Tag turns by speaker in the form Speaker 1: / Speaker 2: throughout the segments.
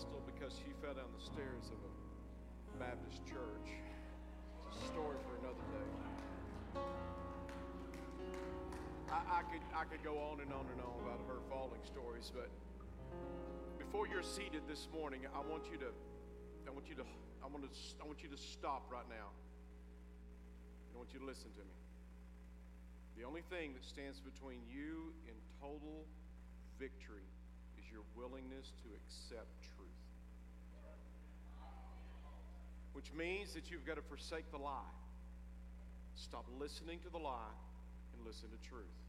Speaker 1: Pentecostal because she fell down the stairs of a Baptist church. It's a story for another day. I, I, could, I could go on and on and on about her falling stories, but before you're seated this morning, I want you to, I want you to, I want to, I want you to stop right now. I want you to listen to me. The only thing that stands between you and total victory is your willingness to accept truth. Which means that you've got to forsake the lie. Stop listening to the lie and listen to truth.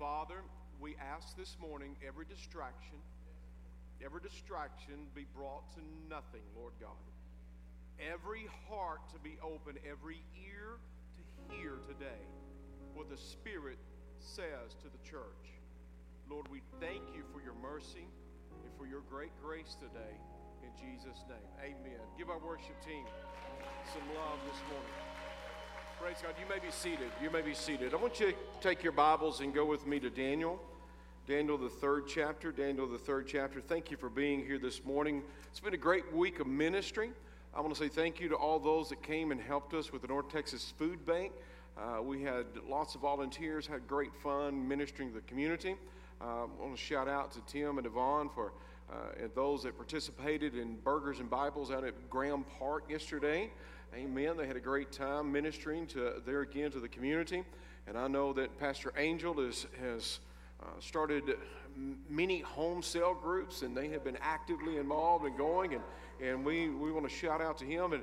Speaker 1: Father, we ask this morning every distraction, every distraction be brought to nothing, Lord God. Every heart to be open, every ear to hear today what the Spirit says to the church. Lord, we thank you for your mercy and for your great grace today. Jesus' name, amen. Give our worship team some love this morning. Praise God. You may be seated. You may be seated. I want you to take your Bibles and go with me to Daniel. Daniel, the third chapter. Daniel, the third chapter. Thank you for being here this morning. It's been a great week of ministry. I want to say thank you to all those that came and helped us with the North Texas Food Bank. Uh, we had lots of volunteers, had great fun ministering to the community. Uh, I want to shout out to Tim and Yvonne for and those that participated in Burgers and Bibles out at Graham Park yesterday. Amen. They had a great time ministering to there again to the community. And I know that Pastor Angel is, has uh, started many home cell groups, and they have been actively involved and going. And, and we, we want to shout out to him. And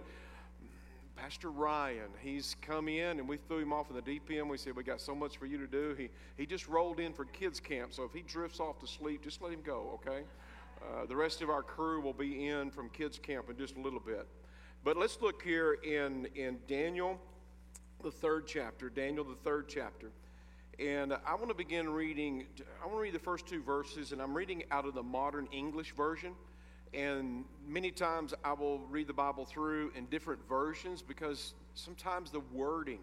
Speaker 1: Pastor Ryan, he's come in, and we threw him off in the deep end. We said, We got so much for you to do. He, he just rolled in for kids' camp, so if he drifts off to sleep, just let him go, okay? Uh, the rest of our crew will be in from kids' camp in just a little bit. But let's look here in, in Daniel, the third chapter. Daniel, the third chapter. And I want to begin reading, I want to read the first two verses, and I'm reading out of the modern English version. And many times I will read the Bible through in different versions because sometimes the wording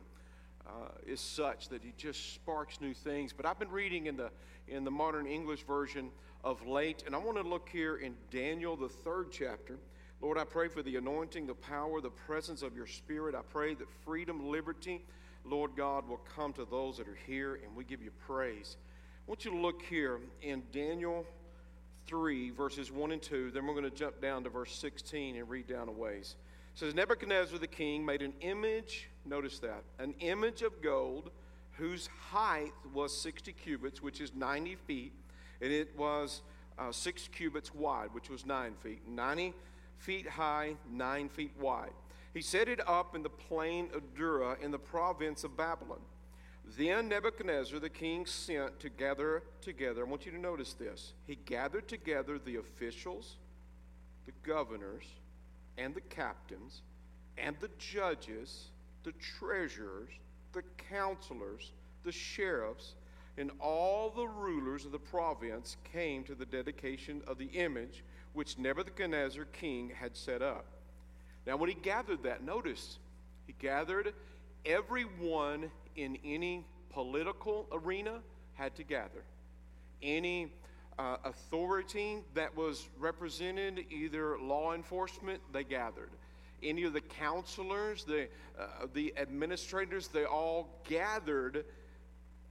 Speaker 1: uh, is such that it just sparks new things. But I've been reading in the, in the modern English version of late, and I want to look here in Daniel, the third chapter. Lord, I pray for the anointing, the power, the presence of your Spirit. I pray that freedom, liberty, Lord God, will come to those that are here, and we give you praise. I want you to look here in Daniel 3, verses 1 and 2. Then we're going to jump down to verse 16 and read down a ways. Says, Nebuchadnezzar the king made an image, notice that, an image of gold whose height was 60 cubits, which is 90 feet, and it was uh, six cubits wide, which was nine feet. 90 feet high, nine feet wide. He set it up in the plain of Dura in the province of Babylon. Then Nebuchadnezzar the king sent to gather together. I want you to notice this. He gathered together the officials, the governors, and the captains, and the judges, the treasurers, the counselors, the sheriffs, and all the rulers of the province came to the dedication of the image which Nebuchadnezzar king had set up. Now, when he gathered that, notice he gathered everyone in any political arena had to gather. Any uh, authority that was represented, either law enforcement, they gathered. Any of the counselors, the, uh, the administrators, they all gathered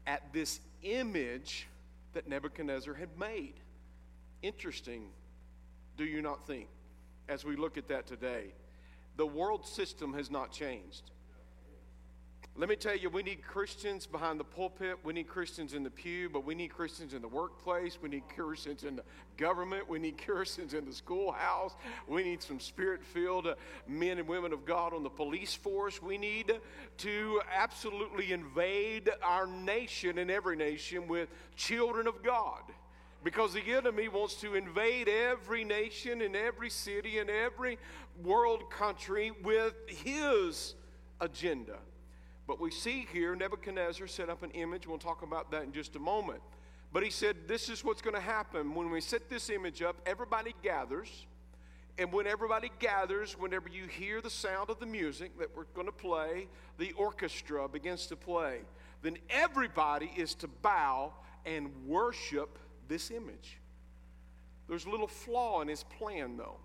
Speaker 1: at this image that Nebuchadnezzar had made. Interesting do you not think, as we look at that today? The world system has not changed. Let me tell you, we need Christians behind the pulpit. We need Christians in the pew, but we need Christians in the workplace. We need Christians in the government. We need Christians in the schoolhouse. We need some spirit filled men and women of God on the police force. We need to absolutely invade our nation and every nation with children of God. Because the enemy wants to invade every nation and every city and every world country with his agenda. But we see here Nebuchadnezzar set up an image. We'll talk about that in just a moment. But he said, This is what's going to happen. When we set this image up, everybody gathers. And when everybody gathers, whenever you hear the sound of the music that we're going to play, the orchestra begins to play, then everybody is to bow and worship this image. There's a little flaw in his plan, though.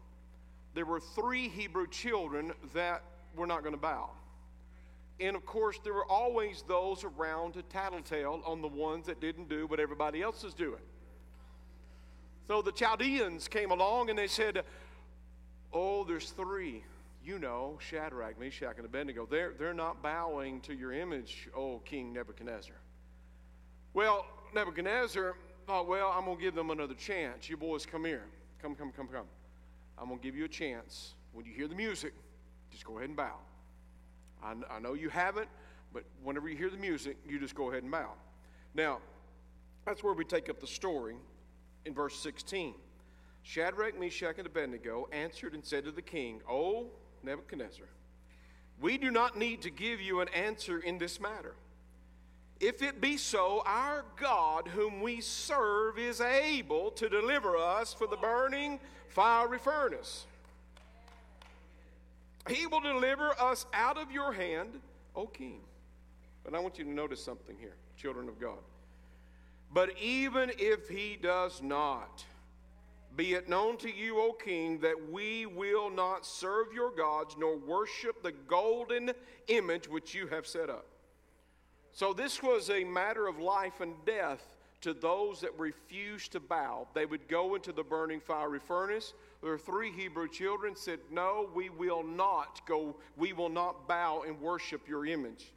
Speaker 1: There were three Hebrew children that were not going to bow. And of course, there were always those around to tattletale on the ones that didn't do what everybody else is doing. So the Chaldeans came along and they said, Oh, there's three. You know, Shadrach, Meshach, and Abednego. They're, they're not bowing to your image, oh King Nebuchadnezzar. Well, Nebuchadnezzar thought, Well, I'm going to give them another chance. You boys, come here. Come, come, come, come. I'm going to give you a chance. When you hear the music, just go ahead and bow. I, I know you haven't, but whenever you hear the music, you just go ahead and bow. Now, that's where we take up the story in verse 16. Shadrach, Meshach, and Abednego answered and said to the king, O Nebuchadnezzar, we do not need to give you an answer in this matter. If it be so, our God, whom we serve, is able to deliver us from the burning fiery furnace. He will deliver us out of your hand, O king. But I want you to notice something here, children of God. But even if he does not, be it known to you, O king, that we will not serve your gods nor worship the golden image which you have set up. So this was a matter of life and death to those that refused to bow. They would go into the burning fiery furnace there three Hebrew children said, No, we will not go, we will not bow and worship your image.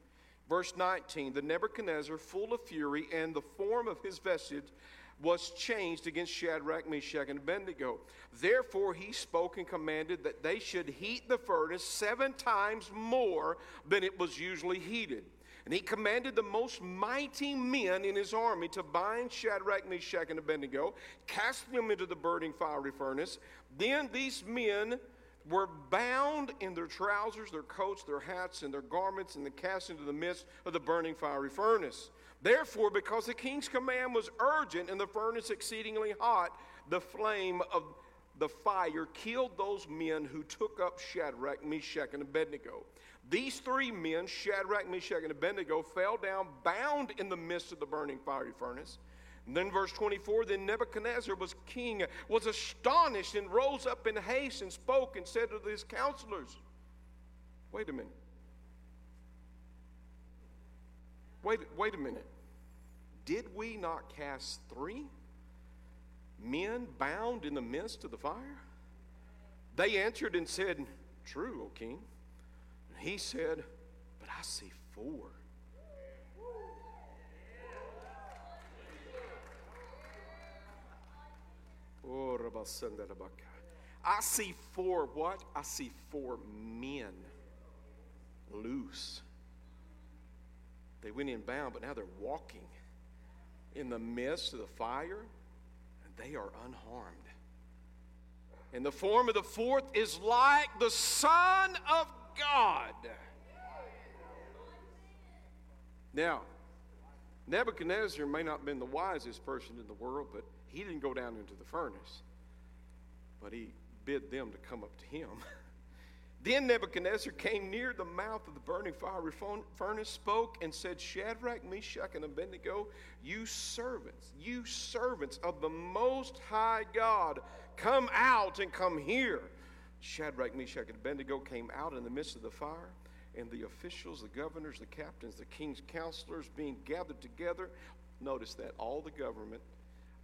Speaker 1: Verse 19 The Nebuchadnezzar, full of fury, and the form of his vestige was changed against Shadrach, Meshach, and Abednego. Therefore, he spoke and commanded that they should heat the furnace seven times more than it was usually heated. And he commanded the most mighty men in his army to bind Shadrach, Meshach, and Abednego, cast them into the burning fiery furnace. Then these men were bound in their trousers, their coats, their hats, and their garments, and then cast into the midst of the burning fiery furnace. Therefore, because the king's command was urgent and the furnace exceedingly hot, the flame of the fire killed those men who took up Shadrach, Meshach, and Abednego. These three men, Shadrach, Meshach, and Abednego, fell down bound in the midst of the burning fiery furnace. And then verse 24, then Nebuchadnezzar was king, was astonished and rose up in haste and spoke and said to his counselors, Wait a minute. Wait, wait a minute. Did we not cast three men bound in the midst of the fire? They answered and said, True, O king. He said, But I see four. Oh, I see four what? I see four men loose. They went in bound, but now they're walking in the midst of the fire, and they are unharmed. And the form of the fourth is like the Son of God. Now, Nebuchadnezzar may not have been the wisest person in the world, but he didn't go down into the furnace, but he bid them to come up to him. then Nebuchadnezzar came near the mouth of the burning fiery furnace, spoke, and said, Shadrach, Meshach, and Abednego, you servants, you servants of the Most High God, come out and come here. Shadrach, Meshach, and Abednego came out in the midst of the fire and the officials, the governors, the captains, the king's counselors being gathered together. Notice that all the government,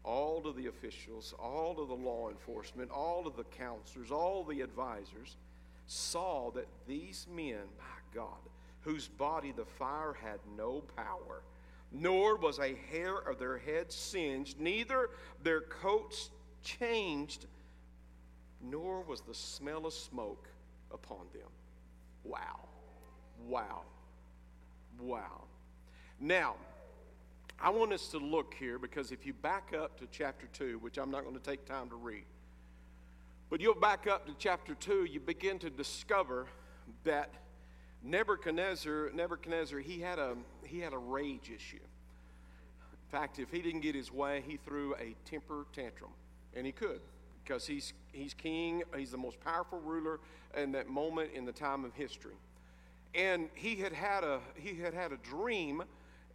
Speaker 1: all of the officials, all of the law enforcement, all of the counselors, all the advisors saw that these men, my God, whose body the fire had no power, nor was a hair of their head singed, neither their coats changed, nor was the smell of smoke upon them. Wow. Wow. Wow. Now, I want us to look here because if you back up to chapter 2, which I'm not going to take time to read, but you'll back up to chapter 2, you begin to discover that Nebuchadnezzar, Nebuchadnezzar, he had a he had a rage issue. In fact, if he didn't get his way, he threw a temper tantrum, and he could because he's he's king, he's the most powerful ruler in that moment in the time of history. And he had had a he had had a dream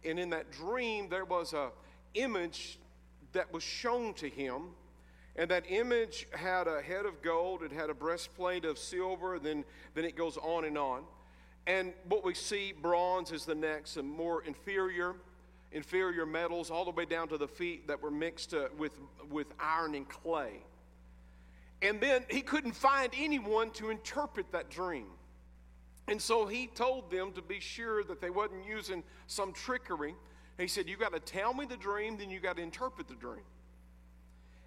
Speaker 1: and in that dream, there was a image that was shown to him. And that image had a head of gold, it had a breastplate of silver, then, then it goes on and on. And what we see, bronze is the next, and more inferior, inferior metals, all the way down to the feet that were mixed uh, with, with iron and clay. And then he couldn't find anyone to interpret that dream. And so he told them to be sure that they wasn't using some trickery. He said, You got to tell me the dream, then you got to interpret the dream.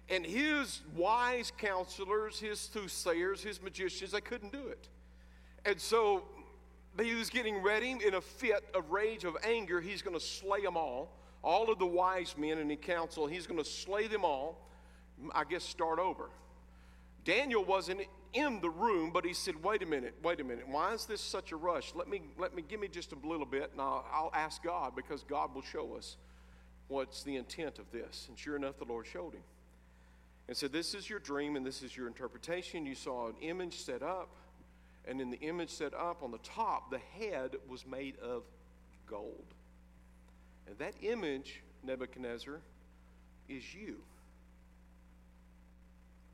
Speaker 1: And his wise counselors, his soothsayers, his magicians, they couldn't do it. And so he was getting ready in a fit of rage, of anger. He's going to slay them all. All of the wise men in the council, he's going to slay them all. I guess start over. Daniel wasn't in the room, but he said, "Wait a minute, wait a minute. Why is this such a rush? Let me, let me give me just a little bit, and I'll, I'll ask God because God will show us what's the intent of this." And sure enough, the Lord showed him, and said, "This is your dream, and this is your interpretation. You saw an image set up, and in the image set up on the top, the head was made of gold, and that image, Nebuchadnezzar, is you."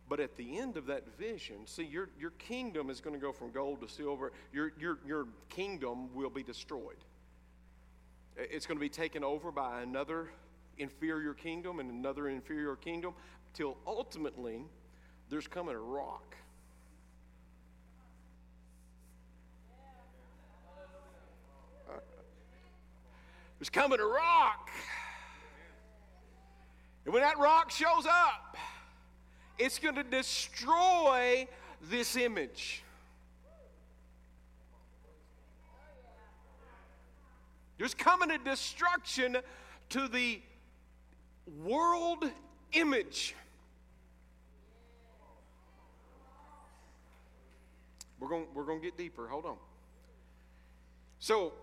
Speaker 1: But at the end of that vision, see, your, your kingdom is going to go from gold to silver. Your, your, your kingdom will be destroyed. It's going to be taken over by another inferior kingdom and another inferior kingdom till ultimately there's coming a rock. There's coming a rock. And when that rock shows up, it's going to destroy this image. There's coming a destruction to the world image. We're going, we're going to get deeper. Hold on. So,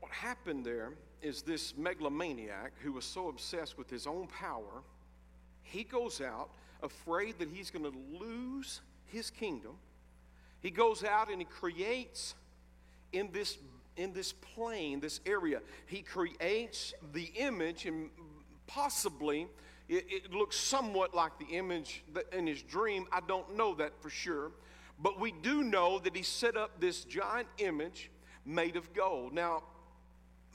Speaker 1: what happened there is this megalomaniac who was so obsessed with his own power he goes out afraid that he's going to lose his kingdom. He goes out and he creates in this in this plain, this area, he creates the image and possibly it, it, looks somewhat like the image in his dream. I don't know that for sure. But we do know that he set up this giant image made of gold. Now,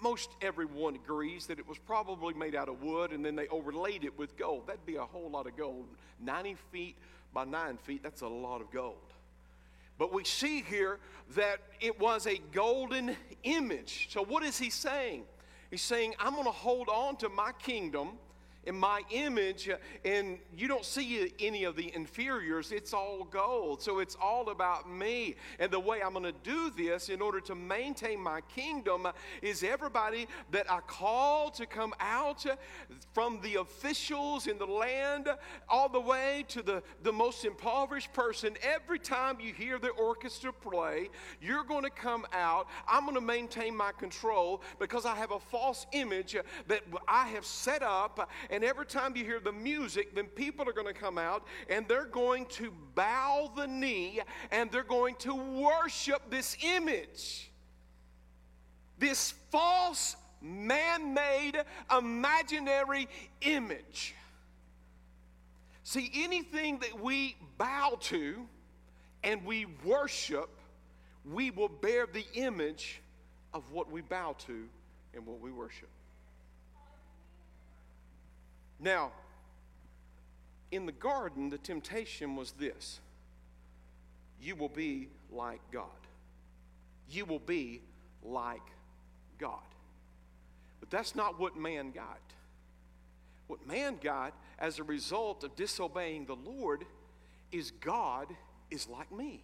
Speaker 1: most everyone agrees that it was probably made out of wood and then they overlaid it with gold. That'd be a whole lot of gold. 90 feet by 9 feet, that's a lot of gold. But we see here that it was a golden image. So, what is he saying? He's saying, I'm going to hold on to my kingdom in my image, and you don't see any of the inferiors. It's all gold. So it's all about me. And the way I'm going to do this in order to maintain my kingdom is everybody that I call to come out from the officials in the land all the way to the, the most impoverished person. Every time you hear the orchestra play, you're going to come out. I'm going to maintain my control because I have a false image that I have set up and every time you hear the music, then people are going to come out and they're going to bow the knee and they're going to worship this image. This false, man made, imaginary image. See, anything that we bow to and we worship, we will bear the image of what we bow to and what we worship. Now, in the garden, the temptation was this you will be like God. You will be like God. But that's not what man got. What man got as a result of disobeying the Lord is God is like me.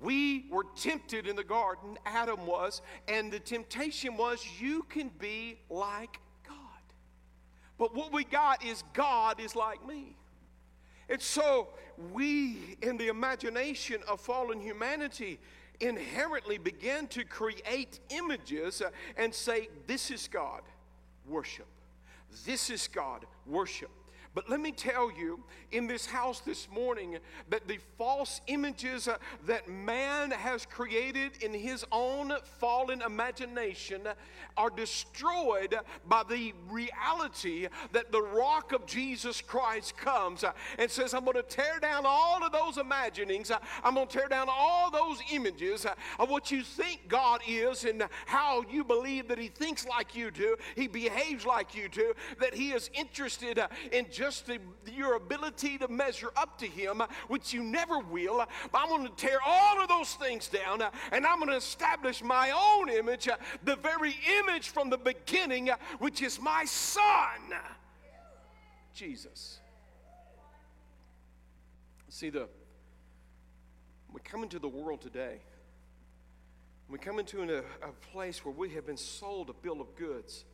Speaker 1: We were tempted in the garden, Adam was, and the temptation was you can be like but what we got is God is like me. And so we, in the imagination of fallen humanity, inherently began to create images uh, and say, This is God, worship. This is God, worship. But let me tell you in this house this morning that the false images uh, that man has created in his own fallen imagination are destroyed by the reality that the rock of Jesus Christ comes uh, and says, I'm going to tear down all of those imaginings. Uh, I'm going to tear down all those images of what you think God is and how you believe that He thinks like you do, He behaves like you do, that He is interested in just the, your ability to measure up to Him, which you never will. I'm going to tear all of those things down and I'm going to establish my own image, the very image from the beginning, which is my Son, Jesus. See, the we come into the world today. We come into a, a place where we have been sold a bill of goods.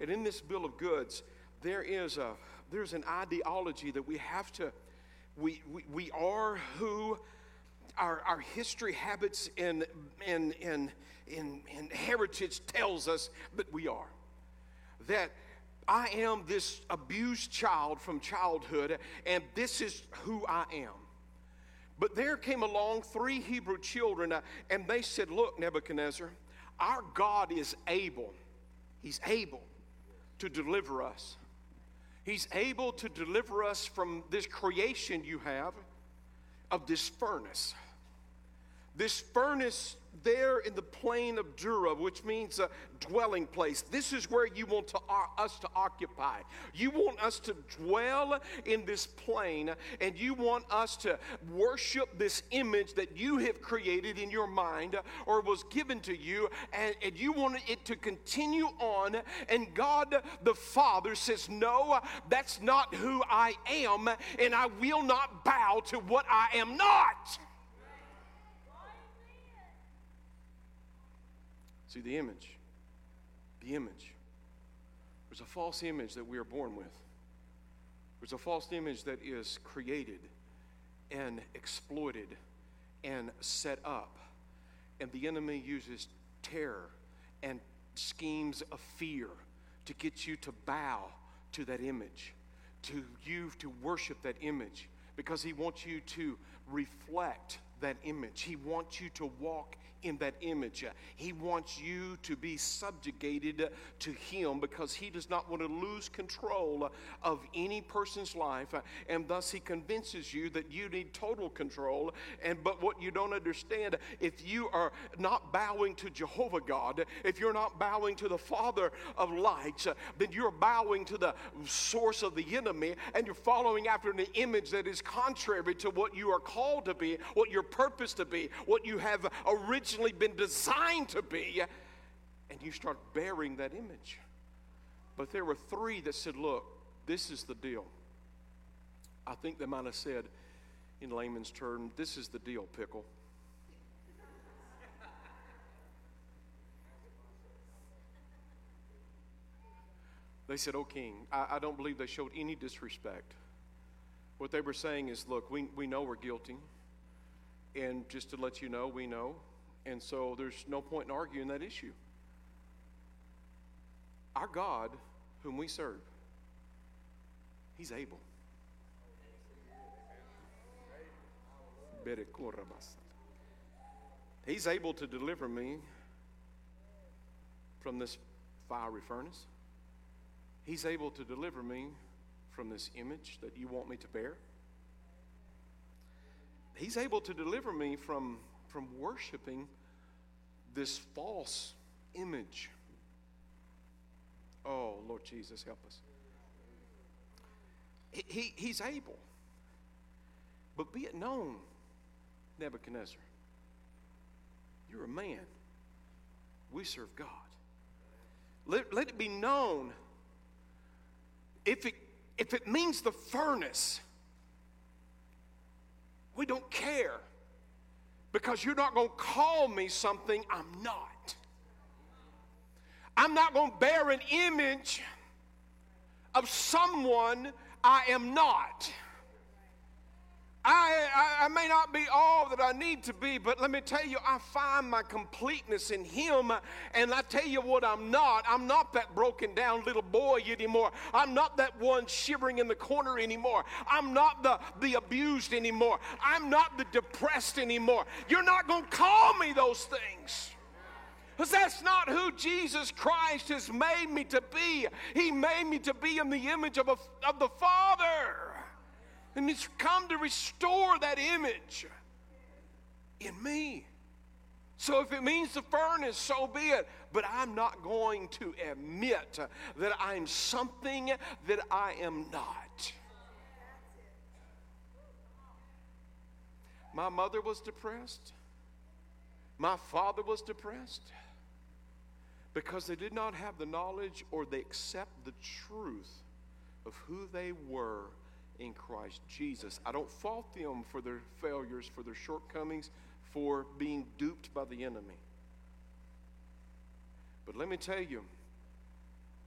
Speaker 1: And in this bill of goods, there is a there's an ideology that we have to, we, we, we are who our, our history, habits, and, and, and, and, and heritage tells us that we are. That I am this abused child from childhood, and this is who I am. But there came along three Hebrew children, uh, and they said, Look, Nebuchadnezzar, our God is able. He's able to deliver us. He's able to deliver us from this creation you have of this furnace. This furnace there in the plain of Dura, which means a dwelling place. This is where you want to, uh, us to occupy. You want us to dwell in this plain, and you want us to worship this image that you have created in your mind or was given to you, and, and you want it to continue on. And God the Father says, No, that's not who I am, and I will not bow to what I am not. See, the image, the image. There's a false image that we are born with. There's a false image that is created and exploited and set up. And the enemy uses terror and schemes of fear to get you to bow to that image, to you to worship that image, because he wants you to reflect that image. He wants you to walk in that image. He wants you to be subjugated to Him because He does not want to lose control of any person's life, and thus He convinces you that you need total control. And but what you don't understand, if you are not bowing to Jehovah God, if you're not bowing to the Father of lights, then you're bowing to the source of the enemy, and you're following after an image that is contrary to what you are called to be, what you're purposed to be, what you have originally originally been designed to be, and you start bearing that image. But there were three that said, Look, this is the deal. I think they might have said, in layman's term, this is the deal, pickle. They said, Oh, king, I, I, don't believe they showed any disrespect. What they were saying is, Look, we, we know we're guilty. And just to let you know, we know. And so there's no point in arguing that issue. Our God, whom we serve, He's able. He's able to deliver me from this fiery furnace. He's able to deliver me from this image that you want me to bear. He's able to deliver me from from worshiping this false image. Oh, Lord Jesus, help us. He, he, he's able. But be it known, Nebuchadnezzar, you're a man. We serve God. Let, let it be known if it, if it means the furnace, we don't care because you're not going to call me something I'm not. I'm not going to bear an image of someone I am not. I, I, I, may not be all that I need to be, but let me tell you, I find my completeness in Him. And I tell you what, I'm not. I'm not that broken down little boy anymore. I'm not that one shivering in the corner anymore. I'm not the, the abused anymore. I'm not the depressed anymore. You're not going to call me those things. Because that's not who Jesus Christ has made me to be. He made me to be in the image of, a, of the Father. And it's come to restore that image in me. So if it means the furnace, so be it. But I'm not going to admit that I'm something that I am not. My mother was depressed. My father was depressed because they did not have the knowledge or they accept the truth of who they were in Christ Jesus. I don't fault them for their failures, for their shortcomings, for being duped by the enemy. But let me tell you,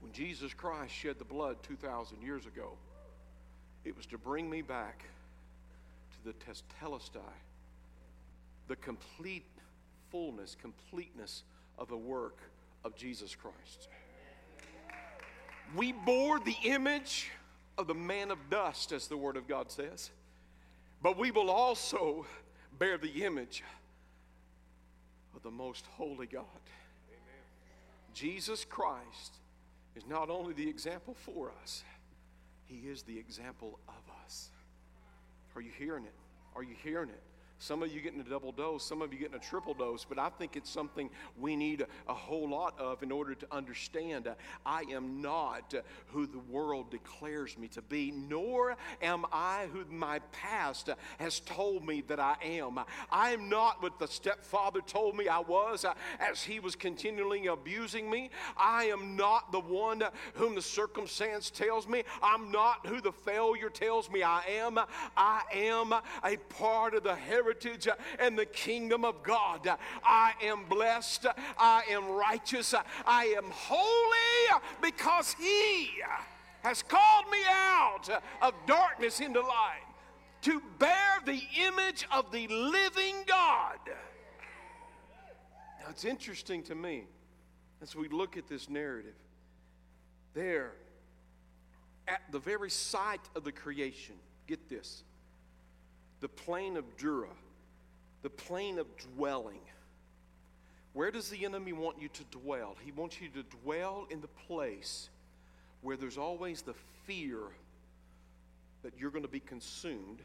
Speaker 1: when Jesus Christ shed the blood 2,000 years ago, it was to bring me back to the tetelestai, the complete fullness, completeness of the work of Jesus Christ. We bore the image of the man of dust, as the Word of God says. But we will also bear the image of the most holy God. Amen. Jesus Christ is not only the example for us, He is the example of us. Are you hearing it? Are you hearing it? Some of you getting a double dose, some of you getting a triple dose, but I think it's something we need a, whole lot of in order to understand. I am not who the world declares me to be, nor am I who my past has told me that I am. I am not what the stepfather told me I was uh, as he was continually abusing me. I am not the one whom the circumstance tells me. I'm not who the failure tells me I am. I am a part of the heritage heritage and the kingdom of God. I am blessed. I am righteous. I am holy because He has called me out of darkness into light to bear the image of the living God. Now, it's interesting to me as we look at this narrative. There, at the very site of the creation, get this the plain of Dura, the plain of dwelling. Where does the enemy want you to dwell? He wants you to dwell in the place where there's always the fear that you're going to be consumed,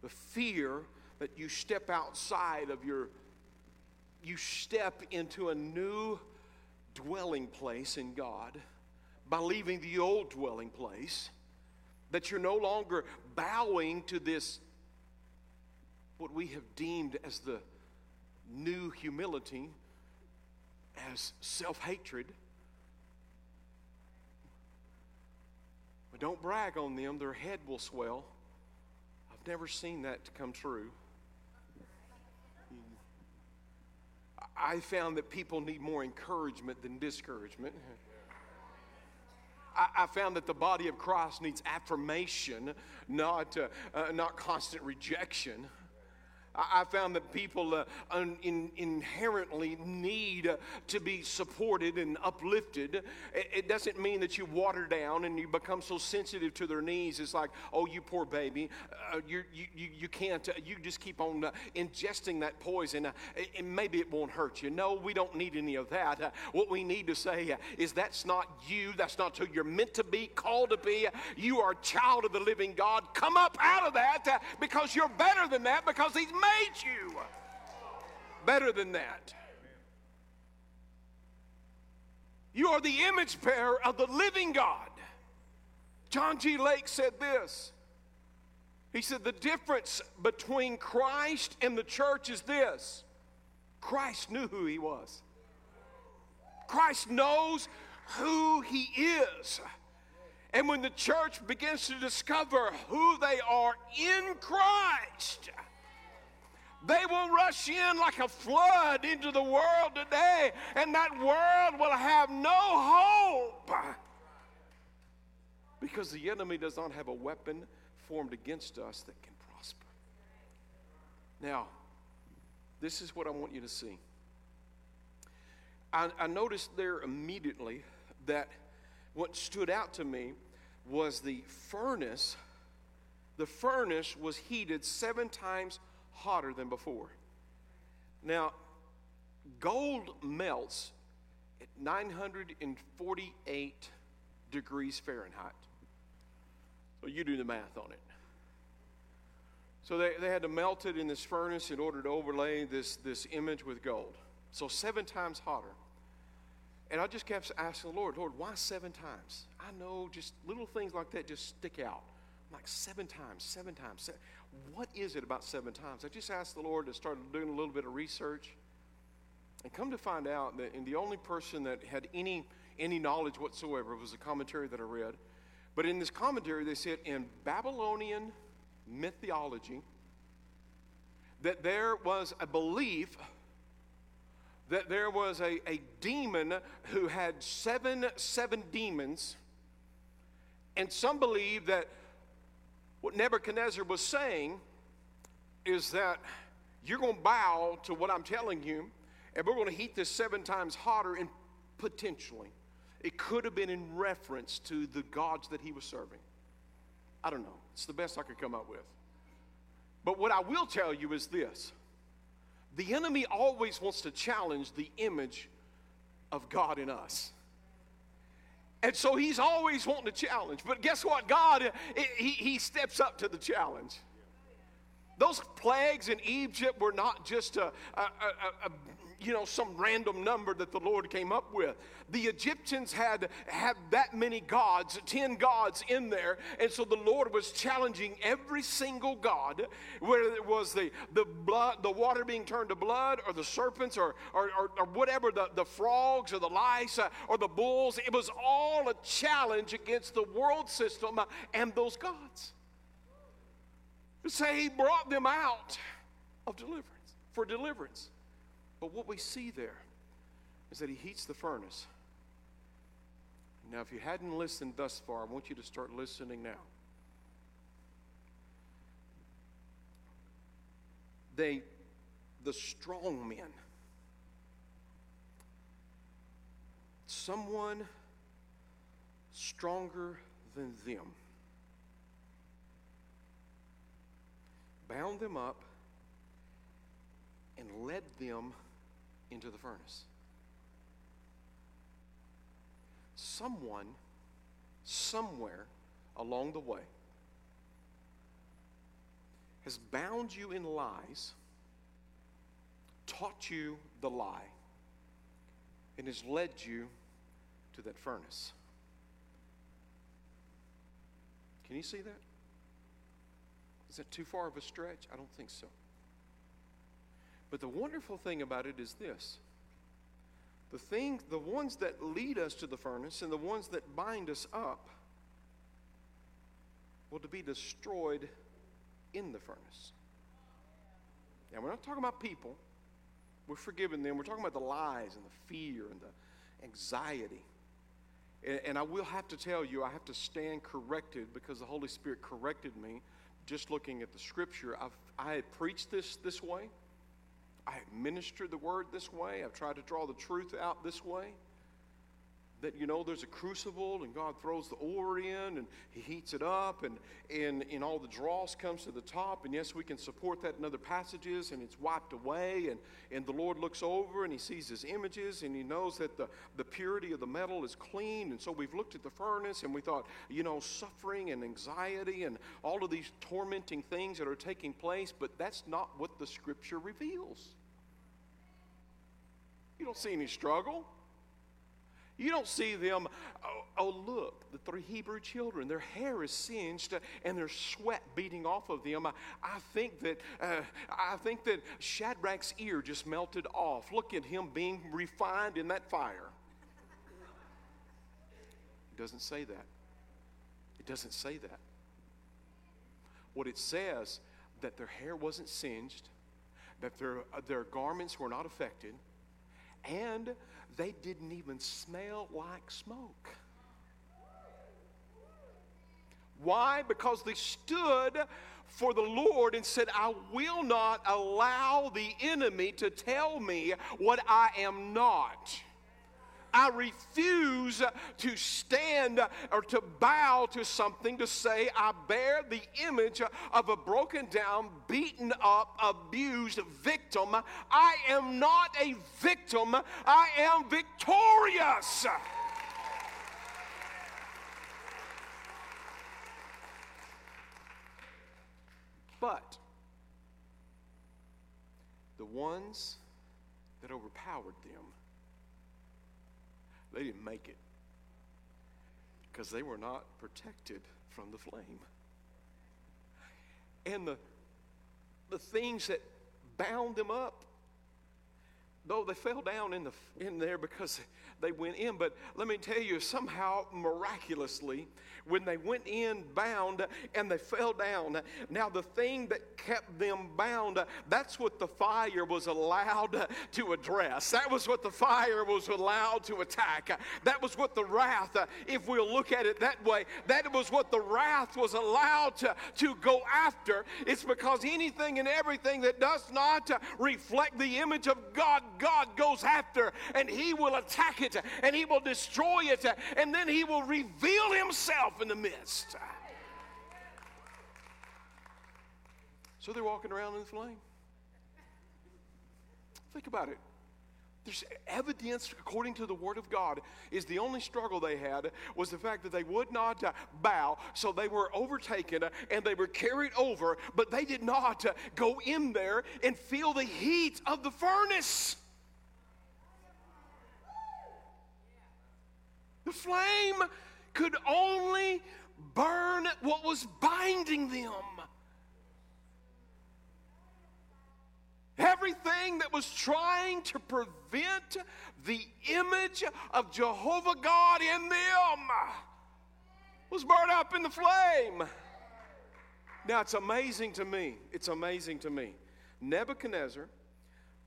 Speaker 1: the fear that you step outside of your, you step into a new dwelling place in God by leaving the old dwelling place that you're no longer bowing to this, what we have deemed as the new humility, as self hatred. But don't brag on them, their head will swell. I've never seen that to come true. I found that people need more encouragement than discouragement. I, I, found that the body of Christ needs affirmation, not, uh, uh, not constant rejection. I found that people uh, un- in, inherently need uh, to be supported and uplifted. It, it, doesn't mean that you water down and you become so sensitive to their needs. It's like, oh, you poor baby, uh, you, you, you can't, uh, you just keep on uh, ingesting that poison, uh, and maybe it won't hurt you. No, we don't need any of that. what we need to say is that's not you, that's not who you're meant to be, called to be. You are a child of the living God. Come up out of that because you're better than that because He's made you better than that. You are the image bearer of the living God. John G. Lake said this. He said, The difference between Christ and the church is this Christ knew who he was, Christ knows who he is. And when the church begins to discover who they are in Christ, they will rush in like a flood into the world today, and that world will have no hope. Because the enemy does not have a weapon formed against us that can prosper. Now, this is what I want you to see. I, I noticed there immediately that what stood out to me was the furnace. The furnace was heated seven times hotter than before. Now, gold melts at 948 degrees Fahrenheit. So you do the math on it. So they, they had to melt it in this furnace in order to overlay this, this image with gold. So seven times hotter. And I just kept asking the Lord, Lord, why seven times? I know just little things like that just stick out. Like seven times, seven times. Seven. What is it about seven times? I just asked the Lord to start doing a little bit of research. And come to find out that and the only person that had any any knowledge whatsoever was a commentary that I read. But in this commentary, they said in Babylonian mythology that there was a belief that there was a, a demon who had seven, seven demons. And some believe that what Nebuchadnezzar was saying is that you're going to bow to what I'm telling you, and we're going to heat this seven times hotter, and potentially it could have been in reference to the gods that he was serving. I don't know. It's the best I could come up with. But what I will tell you is this the enemy always wants to challenge the image of God in us. And so he's always wanting to challenge. But guess what? God, he, he steps up to the challenge. Those plagues in Egypt were not just a, a, a, a you know, some random number that the Lord came up with. The Egyptians had had that many gods, 10 gods in there, and so the Lord was challenging every single god, whether it was the, the blood, the water being turned to blood, or the serpents, or, or, or, or whatever, the, the frogs, or the lice, uh, or the bulls. It was all a challenge against the world system and those gods. Say he brought them out of deliverance, for deliverance. But what we see there is that he heats the furnace. Now, if you hadn't listened thus far, I want you to start listening now. They, the strong men, someone stronger than them, bound them up and led them into the furnace. Someone, somewhere along the way, has bound you in lies, taught you the lie, and has led you to that furnace. Can you see that? Is that too far of a stretch? I don't think so. But the wonderful thing about it is this the thing, the ones that lead us to the furnace and the ones that bind us up will to be destroyed in the furnace. Now, we're not talking about people. We're forgiving them. We're talking about the lies and the fear and the anxiety. And, and I will have to tell you, I have to stand corrected because the Holy Spirit corrected me just looking at the scripture. I've, I had preached this this way. I minister the word this way. I've tried to draw the truth out this way. That you know there's a crucible and God throws the ore in and He heats it up and, and, and all the dross comes to the top. And yes, we can support that in other passages and it's wiped away. And, and the Lord looks over and He sees His images and He knows that the, the purity of the metal is clean. And so we've looked at the furnace and we thought, you know, suffering and anxiety and all of these tormenting things that are taking place, but that's not what the Scripture reveals. You don't see any struggle. You don't see them, oh, oh, look, the three Hebrew children, their hair is singed and there's sweat beating off of them. I, I think that uh, I think that Shadrach's ear just melted off. Look at him being refined in that fire. It doesn't say that. It doesn't say that. What it says that their hair wasn't singed, that their, uh, their garments were not affected, and they didn't even smell like smoke. Why? Because they stood for the Lord and said, I will not allow the enemy to tell me what I am not. I refuse to stand or to bow to something to say I bear the image of a broken down, beaten up, abused victim. I am not a victim, I am victorious. But the ones that overpowered them they didn't make it because they were not protected from the flame. And the, the things that bound them up, though they fell down in, the, in there because they went in, but let me tell you, somehow miraculously, when they went in bound and they fell down. Now, the thing that kept them bound, that's what the fire was allowed to address. That was what the fire was allowed to attack. That was what the wrath, if we'll look at it that way, that was what the wrath was allowed to, to go after. It's because anything and everything that does not reflect the image of God, God goes after and He will attack it and He will destroy it and then He will reveal Himself in the midst. So they're walking around in the flame. Think about it. There's evidence, according to the Word of God, is the only struggle they had was the fact that they would not uh, bow, so they were overtaken and they were carried over, but they did not uh, go in there and feel the heat of the furnace. The flame could only burn what was binding them. Everything that was trying to prevent the image of Jehovah God in them was burned up in the flame. Now, it's amazing to me. It's amazing to me. Nebuchadnezzar,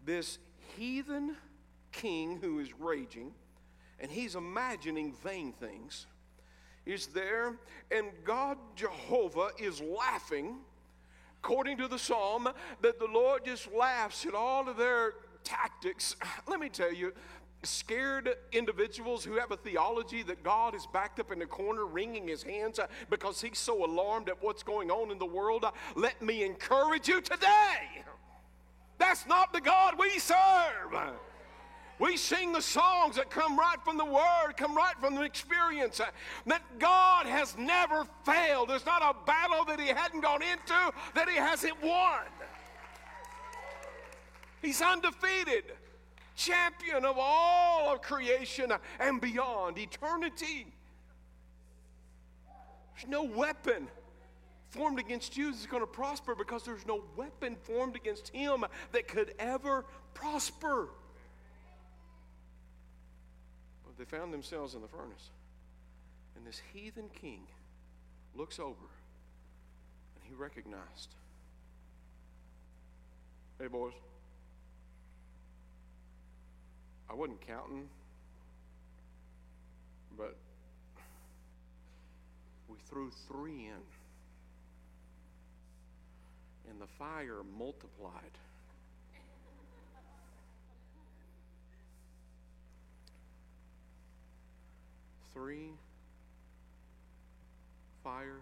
Speaker 1: this heathen king who is raging, and he's imagining vain things is there, and God Jehovah is laughing, according to the psalm, that the Lord just laughs at all of their tactics. Let me tell you, scared individuals who have a theology that God is backed up in the corner wringing his hands uh, because he's so alarmed at what's going on in the world, uh, let me encourage you today. That's not the God we serve. We sing the songs that come right from the Word, come right from the experience. Uh, that God has never failed. There's not a battle that He hadn't gone into that He hasn't won. He's undefeated, champion of all of creation and beyond, eternity. There's no weapon formed against you that's going to prosper because there's no weapon formed against Him that could ever prosper they found themselves in the furnace. And this heathen king looks over and he recognized hey, boys, I wasn't counting, but we threw three in. And the fire multiplied. Three, fire,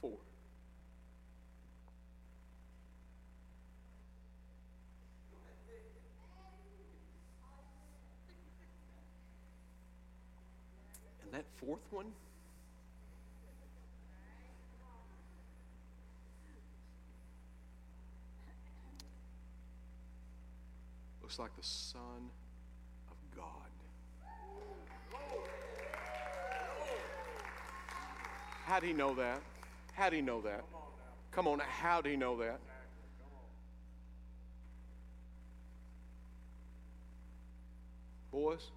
Speaker 1: four. And that fourth one, looks like the Son of God. How'd he know that? How'd he know that? Come on, how'd he know that? Boys,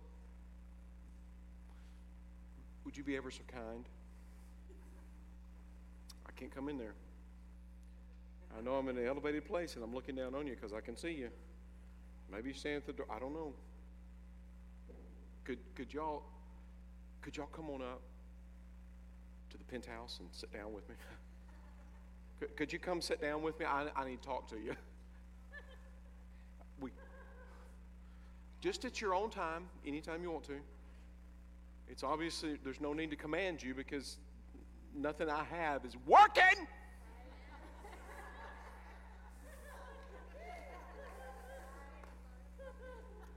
Speaker 1: would you be ever so kind? I can't come in there. I know I'm in an elevated place and I'm looking down on you because I can see you. Maybe you stand at the door. I don't know. Could, could y'all could y'all come on up? To the penthouse and sit down with me? Could, could you come sit down with me? I, I need to talk to you. We, just at your own time, anytime you want to. It's obviously there's no need to command you because nothing I have is working.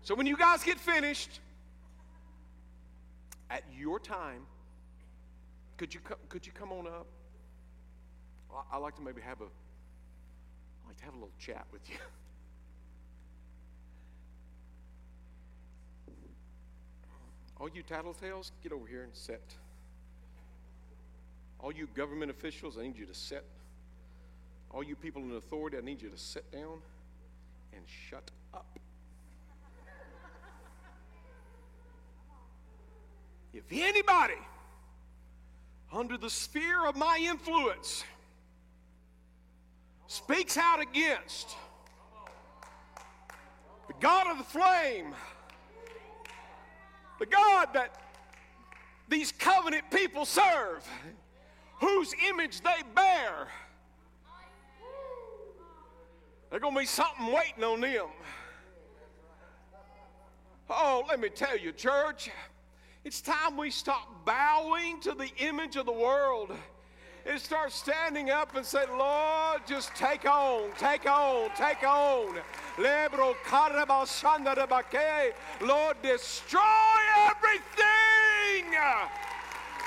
Speaker 1: So when you guys get finished, at your time, could you could you come on up? I, I like to maybe have a I like to have a little chat with you. All you tattletales, get over here and sit. All you government officials, I need you to sit. All you people in authority, I need you to sit down and shut up. If anybody under the sphere of my influence speaks out against the God of the flame, the God that these covenant people serve, whose image they bear. There's going to be something waiting on them. Oh, let me tell you, church, it's time we stop bowing to the image of the world and start standing up and say, Lord, just take on, take on, take on. Lord, destroy everything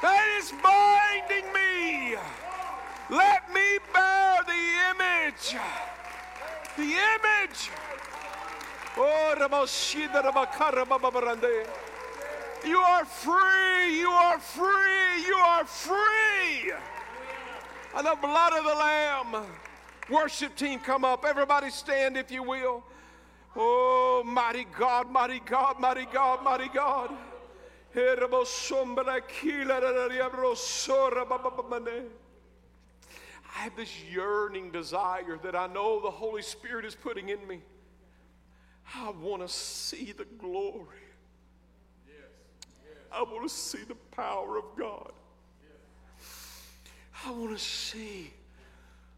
Speaker 1: that is binding me. Let me bear the image. The image. Oh, you are free. You are free. You are free. And the blood of the Lamb. Worship team, come up. Everybody stand if you will. Oh, mighty God, mighty God, mighty God, mighty God. I have this yearning desire that I know the Holy Spirit is putting in me. I want to see the glory. I want to see the power of God. I want to see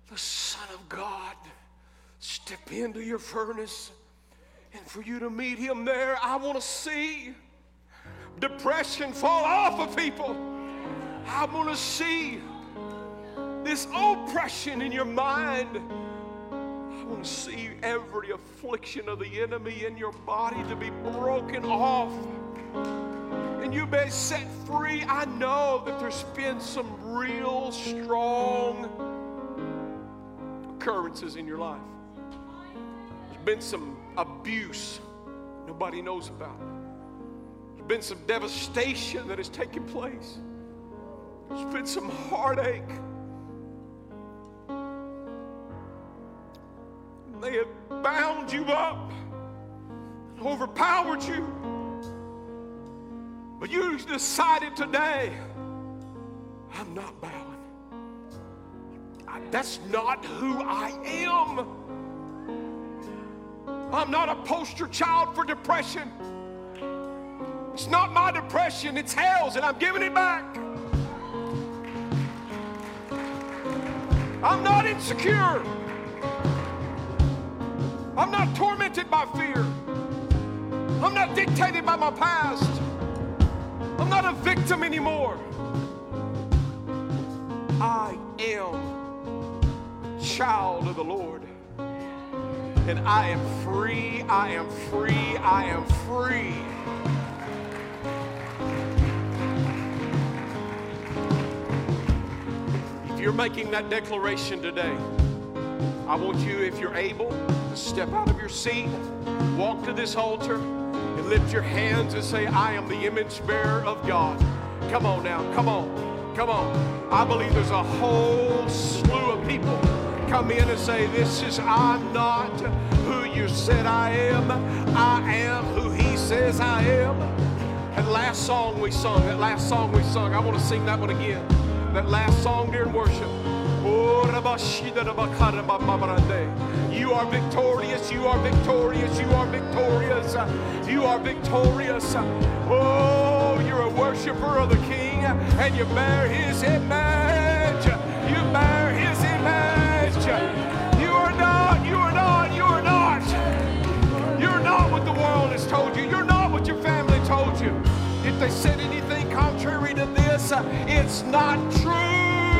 Speaker 1: the Son of God step into your furnace and for you to meet Him there. I want to see depression fall off of people. I want to see this oppression in your mind. I want to see every affliction of the enemy in your body to be broken off and you've been set free. I know that there's been some real strong occurrences in your life. There's been some abuse nobody knows about. There's been some devastation that has taken place. There's been some heartache. They have bound you up and overpowered you. But you decided today, I'm not bowing. That's not who I am. I'm not a poster child for depression. It's not my depression, it's hell's, and I'm giving it back. I'm not insecure. I'm not tormented by fear. I'm not dictated by my past. I'm not a victim anymore. I am child of the Lord. And I am free, I am free, I am free. If you're making that declaration today, I want you, if you're able, to step out of your seat, walk to this altar lift your hands and say, I am the image bearer of God. Come on now, come on, come on. I believe there's a whole slew of people come in and say, This is I'm not who you said I am. I am who he says I am. That last song we sung, that last song we sung, I want to sing that one again. That last song during worship. Oh, You are victorious, you are victorious, you are victorious, you are victorious. Oh, you're a worshiper of the King. and you bear his image. You bear his image. You are not, you are not, you are not. You're not what the world has told you. You're not what your family told you. If they said anything contrary to this, it's not true.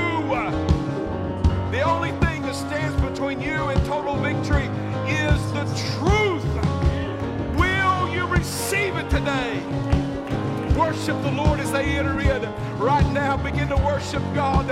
Speaker 1: The only thing that stands between you and total victory is the truth. Will you receive it today? Worship the Lord as they enter in. Right now, begin to worship God.